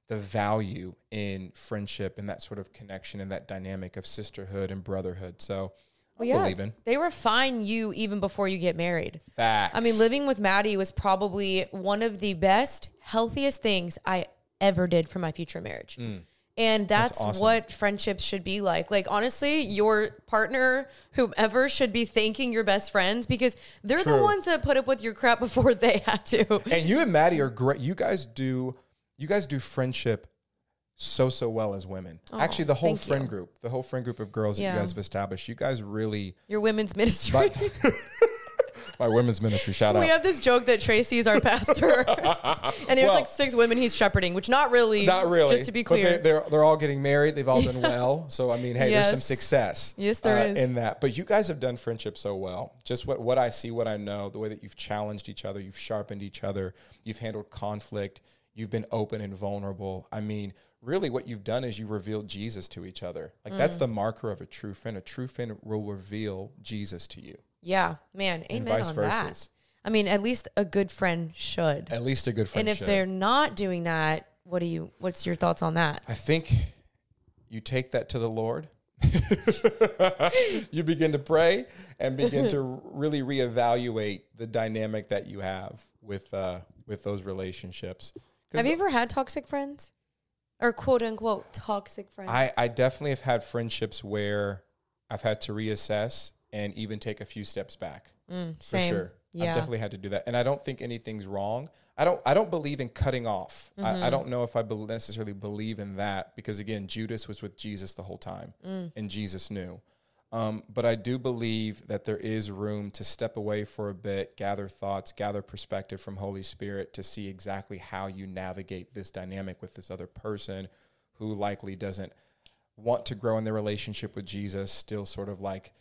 the value in friendship and that sort of connection and that dynamic of sisterhood and brotherhood. So I'm yeah. believing. They refine you even before you get married. Facts. I mean, living with Maddie was probably one of the best, healthiest things I ever did for my future marriage. Mm. And that's, awesome. what friendships should be like. Like, honestly, your partner, whomever, should be thanking your best friends because they're the ones that put up with your crap before they had to. and you and Maddie are great. You guys do you guys do friendship so so well as women. Actually, the whole friend you. group, the whole friend group of girls that you guys have established, you guys really Your women's ministry. but my women's ministry shout we out. We have this joke that Tracy is our pastor. and there's Well- like six women he's shepherding, which not really. Not really. Just to be clear. they, they're they're all getting married. They've all done well. So I mean, hey, there's some success. Yes, there uh, is. in that. But you guys have done friendship so well. Just what what I see, what I know, the way that you've challenged each other, you've sharpened each other, you've handled conflict, You've been open and vulnerable. I mean, really, what you've done is you revealed Jesus to each other. Like that's the marker of a true friend. A true friend will reveal Jesus to you, Yeah, man, and amen vice on versa. that. I mean, at least a good friend should. At least a good friend. and if should. they're not doing that, what do you? What's your thoughts on that? I think you take that to the Lord. you begin to pray and begin to really reevaluate the dynamic that you have with uh, with those relationships. Have you ever had toxic friends, or quote unquote toxic friends? I, I definitely have had friendships where I've had to reassess and even take a few steps back. Mm, For sure. Yeah. I've definitely had to do that. And I don't think anything's wrong. I don't I don't believe in cutting off. I, Mm-hmm. I don't know if I bel necessarily believe in that because again, Judas was with Jesus the whole time Mm. and Jesus knew. Um, but I do believe that there is room to step away for a bit, gather thoughts, gather perspective from Holy Spirit to see exactly how you navigate this dynamic with this other person who likely doesn't want to grow in their relationship with Jesus, still sort of like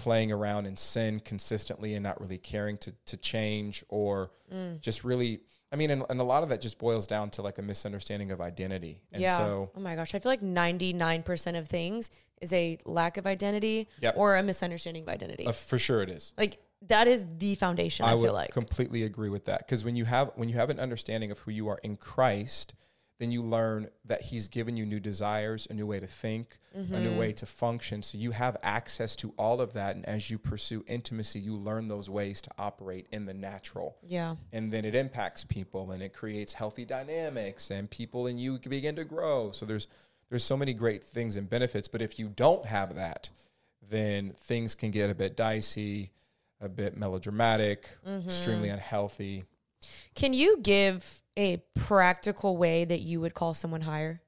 playing around in sin consistently and not really caring to, to change or Mm. just really I mean and, and a lot of that just boils down to like a misunderstanding of identity. And yeah. so oh my gosh, I feel like ninety nine percent of things is a lack of identity Yep. or a misunderstanding of identity. uh, for sure it is. like that is the foundation. I, I would feel like. completely agree with that because when you have when you have an understanding of who you are in Christ, then you learn that He's given you new desires, a new way to think, a Mm-hmm. new way to function. So you have access to all of that, and as you pursue intimacy, you learn those ways to operate in the natural. yeah. and then it impacts people and it creates healthy dynamics and people and you begin to grow so there's there's so many great things and benefits but if you don't have that then things can get a bit dicey a bit melodramatic extremely unhealthy Can you give a practical way that you would call someone higher?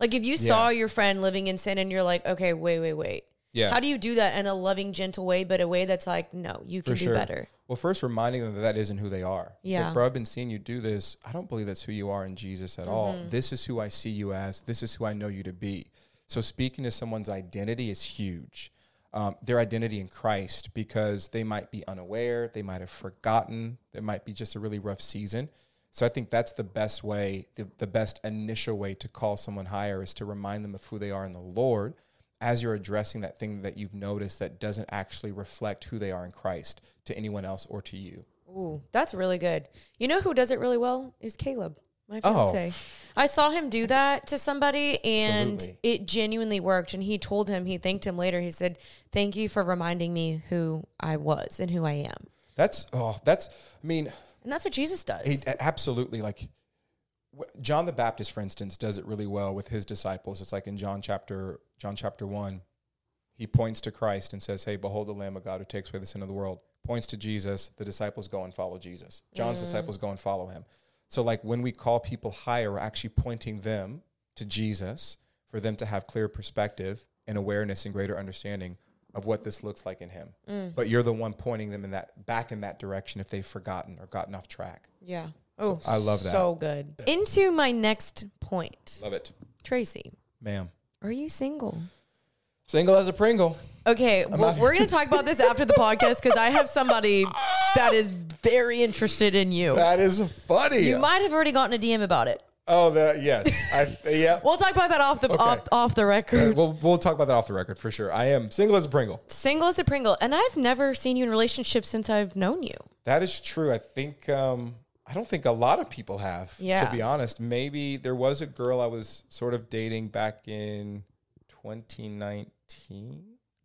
Like if you saw your friend living in sin and you're like, okay, wait, wait, wait. yeah How do you do that in a loving, gentle way, but a way that's like, no, you can For do sure. better? well first reminding them that that isn't who they are Yeah. like, bro i've been seeing you do this i don't believe that's who you are in jesus at all Mm-hmm. this is who i see you as this is who i know you to be so speaking to someone's identity is huge um, their identity in christ because they might be unaware they might have forgotten it might be just a really rough season so i think that's the best way the, the best initial way to call someone higher is to remind them of who they are in the lord as you're addressing that thing that you've noticed that doesn't actually reflect who they are in Christ to anyone else or to you. Ooh, that's really good. You know who does it really well is Caleb, my Oh. fiance. I saw him do that to somebody and Absolutely. it genuinely worked. And he told him, he thanked him later. He said, Thank you for reminding me who I was and who I am. That's oh, that's I mean, And that's what Jesus does. he, absolutely like John the Baptist, for instance, does it really well with his disciples. It's like in John chapter John chapter one, he points to Christ and says, "Hey, behold the Lamb of God who takes away the sin of the world." Points to Jesus. The disciples go and follow Jesus. John's disciples go and follow him. So, like when we call people higher, we're actually pointing them to Jesus for them to have clear perspective and awareness and greater understanding of what this looks like in Him. Mm. But you're the one pointing them in that back in that direction if they've forgotten or gotten off track. yeah. Oh, I love that. So good. Into my next point. Love it, Tracy, ma'am. are you single? Single as a Pringle. Okay, well, we're going to talk about this after the podcast because I have somebody that is very interested in you. That is funny. You might have already gotten a DM about it. oh, that yes. I yeah. We'll talk about that off the off, off the record. We'll we'll talk about that off the record for sure. I am single as a Pringle. Single as a Pringle, and I've never seen you in a relationship since I've known you. That is true. I think um, I don't think a lot of people have. Yeah. To be honest, maybe there was a girl I was sort of dating back in 2019,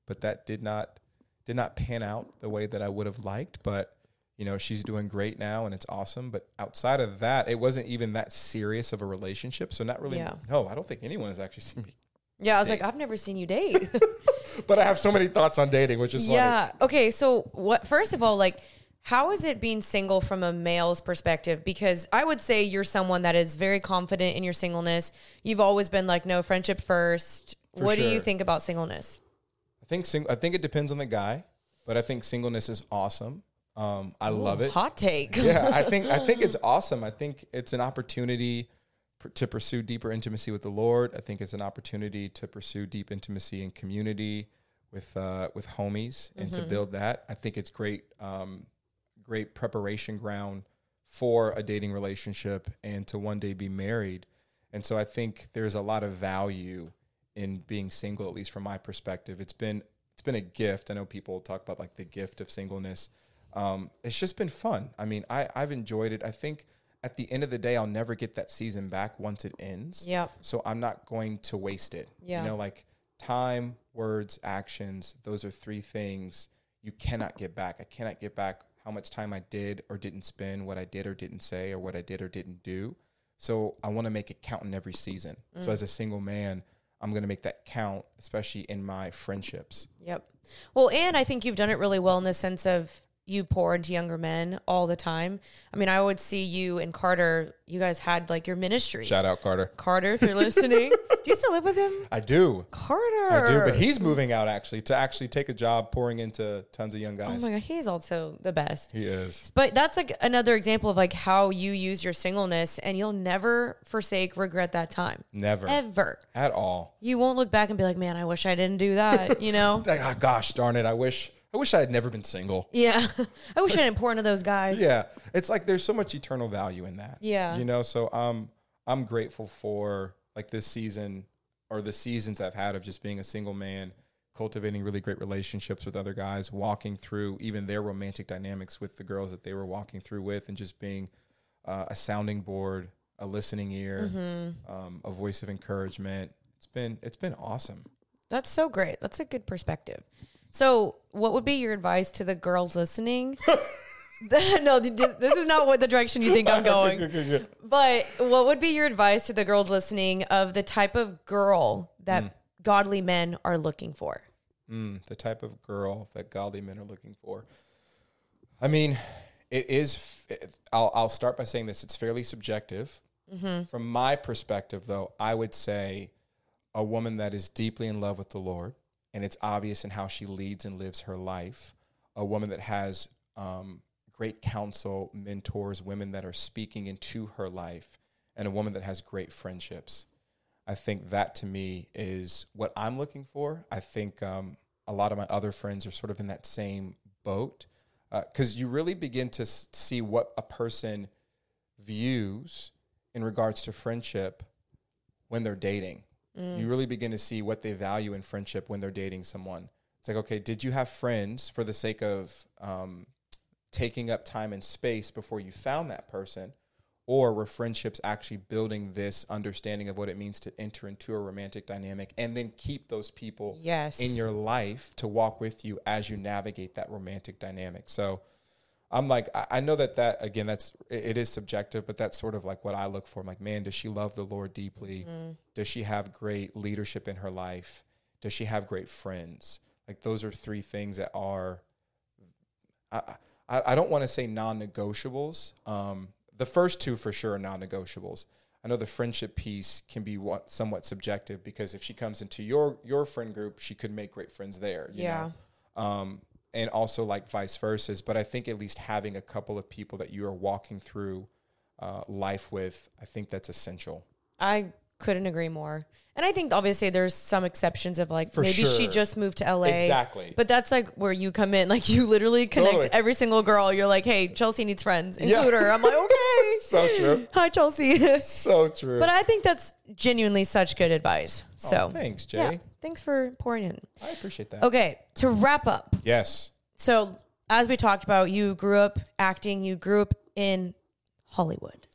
but that did not did not pan out the way that I would have liked. But you know, she's doing great now, and it's awesome. But outside of that, it wasn't even that serious of a relationship. So not really. Yeah. No, I don't think anyone has actually seen me. Yeah, I was like, I've never seen you date. But I have so many thoughts on dating, which is funny. yeah. Okay. So what? First of all, like, how is it being single from a male's perspective? Because I would say you're someone that is very confident in your singleness. You've always been like, no friendship first. For what do you think about singleness? I think sing- I think it depends on the guy, but I think singleness is awesome. Um, I love it. Hot take. yeah, I think I think it's awesome. I think it's an opportunity pr- to pursue deeper intimacy with the Lord. I think it's an opportunity to pursue deep intimacy and community with uh, with homies and to build that. I think it's great um, great preparation ground for a dating relationship and to one day be married. And so I think there's a lot of value in being single, at least from my perspective. It's been it's been a gift. I know people talk about like the gift of singleness. Um, it's just been fun. I mean, I, I've enjoyed it. I think at the end of the day, I'll never get that season back once it ends. Yep. So I'm not going to waste it. Yeah. You know, like time, words, actions, those are three things you cannot get back. I cannot get back how much time I did or didn't spend, what I did or didn't say, or what I did or didn't do. So I want to make it count in every season. So mm. as a single man, I'm going to make that count, especially in my friendships. Yep. Well, and I think you've done it really well in the sense of you pour into younger men all the time. I mean, I would see you and Carter, you guys had like your ministry. Shout out Carter. Carter, if you're listening, do you still live with him? I do. Carter. I do, but he's moving out actually to actually take a job pouring into tons of young oh guys. Oh my God, he's also the best. he is. But that's like another example of like how you use your singleness and you'll never forsake regret that time. Never. Ever. At all. You won't look back and be like, man, I wish I didn't do that, you know? Like, oh, gosh darn it. I wish I wish I had never been single. yeah. I wish I didn't pour into those guys. Yeah. It's like there's so much eternal value in that. Yeah. You know, so um I'm grateful for like this season or the seasons I've had of just being a single man, cultivating really great relationships with other guys, walking through even their romantic dynamics with the girls that they were walking through with, and just being uh, a sounding board, a listening ear, Mm-hmm. um, a voice of encouragement. It's been it's been awesome. That's so great. That's a good perspective. So, what would be your advice to the girls listening? no, th- th- this is not what the direction you think I'm going. But what would be your advice to the girls listening of the type of girl that godly men are looking for? Mm, the type of girl that godly men are looking for. I mean, it is. f- I'll I'll start by saying this. It's fairly subjective. From my perspective, though, I would say a woman that is deeply in love with the Lord, and it's obvious in how she leads and lives her life. A woman that has um, great counsel, mentors, women that are speaking into her life, and a woman that has great friendships. I think that to me is what I'm looking for. I think um, a lot of my other friends are sort of in that same boat because you really begin to s- see what a person views in regards to friendship when they're dating. You really begin to see what they value in friendship when they're dating someone. It's like, okay, did you have friends for the sake of um, taking up time and space before you found that person? Or were friendships actually building this understanding of what it means to enter into a romantic dynamic and then keep those people Yes. in your life to walk with you as you navigate that romantic dynamic? So I'm like, I, I know that that again, that's it, it is subjective, but that's sort of like what I look for. I'm like, man, does she love the Lord deeply? Does she have great leadership in her life? Does she have great friends? Like those are three things that are I, I, I don't want to say non-negotiables. Um, the first two for sure are non-negotiables. I know the friendship piece can be what, somewhat subjective because if she comes into your your friend group, she could make great friends there. You Yeah. Um, and also like vice versa. But I think at least having a couple of people that you are walking through uh, life with, I think that's essential. I couldn't agree more. And I think obviously there's some exceptions of like For maybe she just moved to LA. Exactly. But that's like where you come in. Like you literally connect Totally. every single girl. You're like, hey, Chelsea needs friends. Yeah. Include her. I'm like, okay. So true. Hi, Chelsea. So true. but I think that's genuinely such good advice. Oh, so oh, thanks, Jay. yeah, thanks for pouring in. I appreciate that. Okay, to wrap up. Yes. So as we talked about, you grew up acting. You grew up in Hollywood.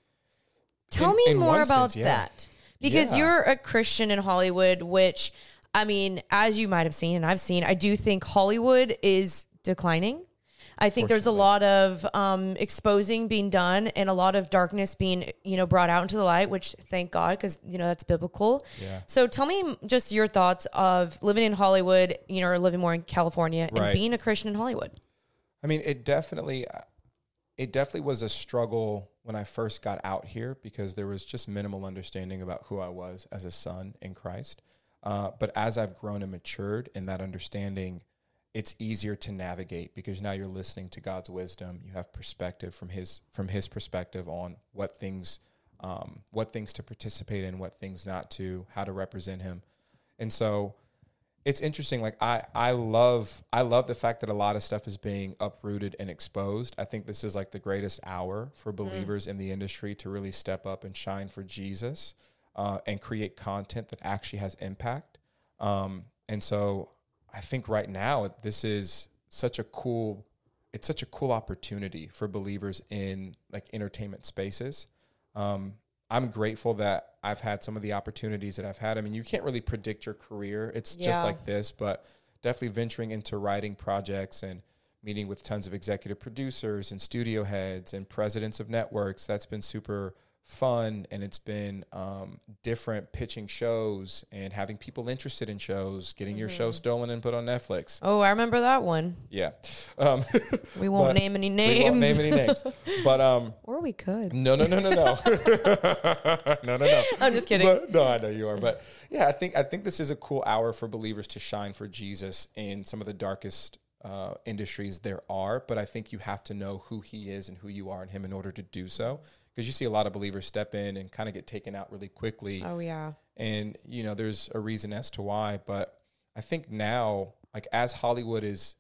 Tell In- me in more about sense, yeah. that, because Yeah. you're a Christian in Hollywood. Which, I mean, as you might have seen and I've seen, I do think Hollywood is declining. I think there's a lot of um, exposing being done and a lot of darkness being, you know, brought out into the light. Which, thank God, because you know that's biblical. Yeah. So, tell me just your thoughts of living in Hollywood, you know, or living more in California and Right. being a Christian in Hollywood. I mean, it definitely, it definitely was a struggle when I first got out here because there was just minimal understanding about who I was as a son in Christ. Uh, but as I've grown and matured in that understanding, it's easier to navigate because now you're listening to God's wisdom. You have perspective from His from His perspective on what things, um, what things to participate in, what things not to, how to represent Him, and so it's interesting. Like I, I love, I love the fact that a lot of stuff is being uprooted and exposed. I think this is like the greatest hour for believers in the industry to really step up and shine for Jesus, uh, and create content that actually has impact. Um, and so I think right now this is such a cool, it's such a cool opportunity for believers in like entertainment spaces. Um, I'm grateful that I've had some of the opportunities that I've had. I mean, you can't really predict your career. It's just like this, but definitely venturing into writing projects and meeting with tons of executive producers and studio heads and presidents of networks. That's been super fun and it's been um, different pitching shows and having people interested in shows, getting your Mm-hmm. show stolen and put on Netflix. Oh, I remember that one. Yeah. Um, We won't name any we names. won't name any names. But um, or we could. no, no, no, no, no, no, no, no. I'm just kidding. But, no, I know you are, but yeah, I think I think this is a cool hour for believers to shine for Jesus in some of the darkest uh, industries there are. But I think you have to know who He is and who you are in Him in order to do so. Because you see a lot of believers step in and kind of get taken out really quickly Oh yeah. and you know there's a reason as to why but i think now like as hollywood is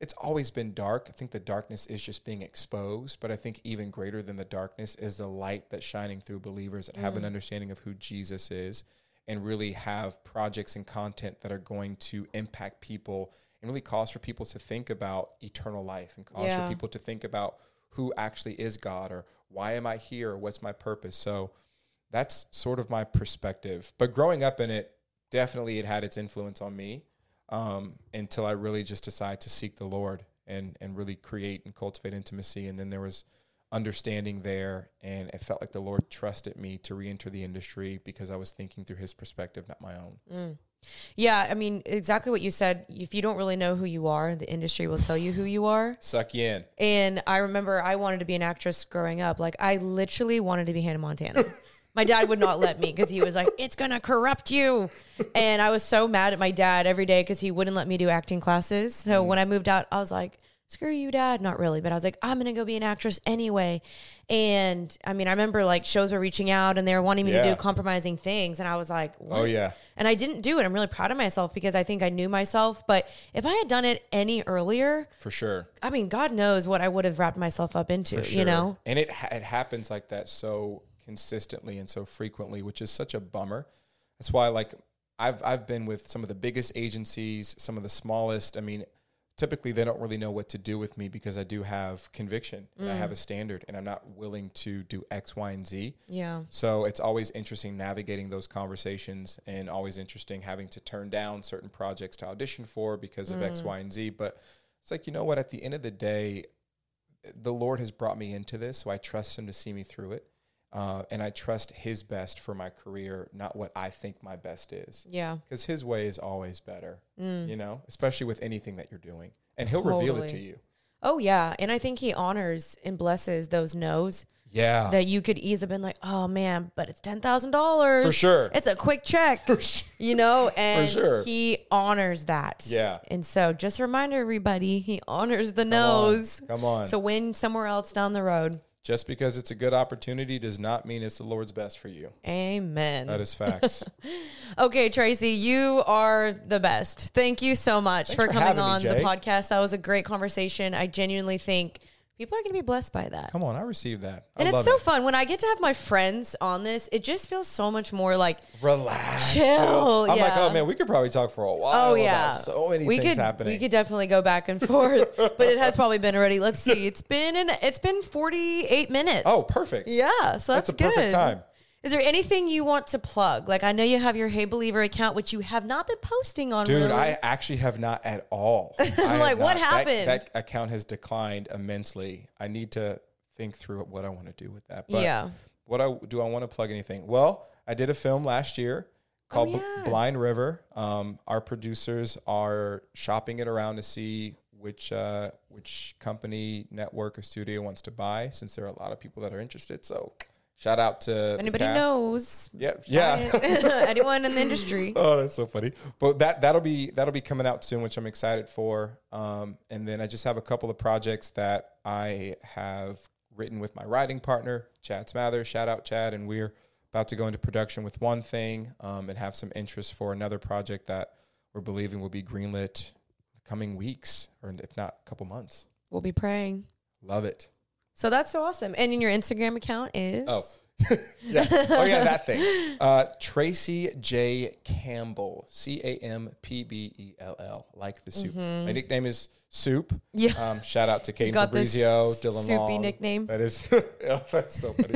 it's always been dark i think the darkness is just being exposed but i think even greater than the darkness is the light that's shining through believers that have an mm. understanding of who jesus is and really have projects and content that are going to impact people and really cause for people to think about eternal life and cause Yeah. for people to think about who actually is god or why am i here what's my purpose so that's sort of my perspective. But growing up in it, definitely it had its influence on me um, until I really just decided to seek the Lord and and really create and cultivate intimacy. And then there was understanding there, and it felt like the Lord trusted me to re-enter the industry because I was thinking through His perspective, not my own. Yeah, I mean exactly what you said. If you don't really know who you are, the industry will tell you who you are. Suck you in. And I remember I wanted to be an actress growing up. Like I literally wanted to be Hannah Montana. my dad would not let me because he was like, "It's gonna corrupt you," and I was so mad at my dad every day because he wouldn't let me do acting classes. So mm. when I moved out, I was like, "Screw you, dad." Not really, but I was like, "I'm gonna go be an actress anyway." And I mean, I remember like shows were reaching out and they were wanting me to do compromising things, and I was like, oh, what? Oh yeah, And I didn't do it. I'm really proud of myself because I think I knew myself. But if I had done it any earlier, for sure. I mean, God knows what I would have wrapped myself up into, sure. you know? and it ha- it happens like that so consistently and so frequently, which is such a bummer. That's why, like, I've I've been with some of the biggest agencies, some of the smallest. I mean, typically they don't really know what to do with me because I do have conviction, and I mm. have a standard, and I'm not willing to do X, Y, and Z. Yeah. So it's always interesting navigating those conversations and always interesting having to turn down certain projects to audition for because of X, mm. Y, and Z. But it's like, you know what? At the end of the day, the Lord has brought me into this, so I trust Him to see me through it. Uh, and I trust His best for my career, not what I think my best is. Yeah. Because His way is always better, you know, especially with anything that you're doing. And He'll reveal it to you. Oh, yeah. And I think He honors and blesses those no's Yeah. that you could easily have been like, oh, man, but it's $10,000. For sure. It's a quick check, you know? And sure. He honors that. Yeah. And so just a reminder, everybody, He honors the Come on. no's. Come on. To win somewhere else down the road. Just because it's a good opportunity does not mean it's the Lord's best for you. Amen. That is facts. Okay, Tracy, you are the best. Thank you so much Thanks for coming having me, on the podcast. That was a great conversation. I genuinely think people are going to be blessed by that. Come on, I received that. I and it's so it. fun when I get to have my friends on this. It just feels so much more like Relax, Chill, I'm like, oh man, we could probably talk for a while. oh yeah, so many we things could happening. we could definitely go back and forth, but it has probably been already. Let's see, it's been in, it's been forty eight minutes. oh, perfect. yeah, so that's, That's a perfect good. time. Is there anything you want to plug? Like I know you have your Hey Believer account, which you have not been posting on. Dude, really. I actually have not at all. I'm like, what not. Happened? That, account has declined immensely. I need to think through what I want to do with that. But Yeah. What I do I want to plug anything? Well, I did a film last year called Oh, yeah. Blind River. Um, our producers are shopping it around to see which uh, which company, network, or studio wants to buy. Since there are a lot of people that are interested, so shout out to Anybody knows? Yeah, yeah. Anyone in the industry? Oh, that's so funny. But that that'll be that'll be coming out soon, which I'm excited for. Um, and then I just have a couple of projects that I have written with my writing partner, Chad Smather. Shout out Chad, and we're about to go into production with one thing um, and have some interest for another project that we're believing will be greenlit the coming weeks, or if not, a couple months. We'll be praying. Love it. So that's so awesome. And in your Instagram account is Oh. yeah. Oh yeah, that thing. Uh, Tracy J. Campbell. C A M P B E L L. Like the soup. My nickname is Soup. Mm-hmm. Yeah. Um, shout out to this Fabrizio, Dylan soupy Long. nickname. That is yeah, that's so funny.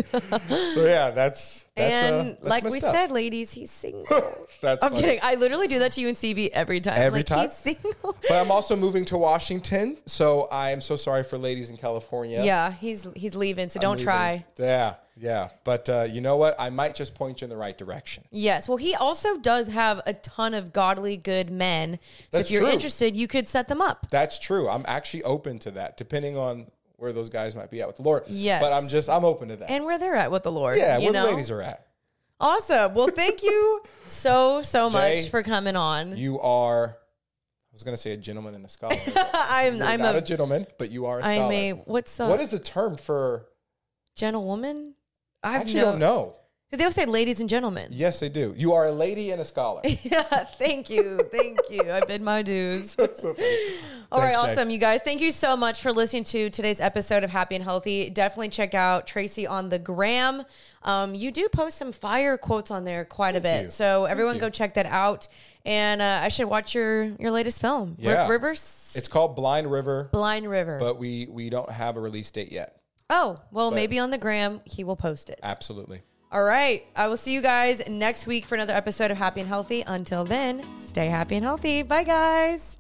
so yeah, that's, that's and uh, that's like we stuff. said, ladies, he's single. that's I'm funny. kidding. I literally do that to you and CV every time. Every like, time? He's single. But I'm also moving to Washington, so I am so sorry for ladies in California. yeah, he's he's leaving, so I'm don't leaving. try. Yeah, yeah. But uh, you know what? I might just point you in the right direction. Yes. Well, he also does have a ton of godly good men. So That's if you're true. interested, you could set them up. That's true. I'm actually open to that, depending on where those guys might be at with the Lord. Yes. But I'm just I'm open to that. And where they're at with the Lord. yeah, you where know? the ladies are at. Awesome. Well, thank you so, so Jay, much for coming on. You are. I was gonna say a gentleman and a scholar. I'm I'm not a, a gentleman, but you are a scholar. I'm a what's a what is the term for? gentlewoman? I actually don't know. Because they always say ladies and gentlemen. Yes, they do. You are a lady and a scholar. Yeah, thank you. Thank you. I bid my dues. so funny. All right, Thanks, Jay. awesome, you guys. Thank you so much for listening to today's episode of Happy and Healthy. Definitely check out Tracy on the gram. Um, you do post some fire quotes on there quite a bit, you. so everyone go check that out. And uh, I should watch your your latest film, Yeah. Rivers It's called Blind River, Blind River. but we we don't have a release date yet. Oh, well, maybe on the gram he will post it. Absolutely. All right, I will see you guys next week for another episode of Happy and Healthy. Until then, stay happy and healthy. Bye, guys.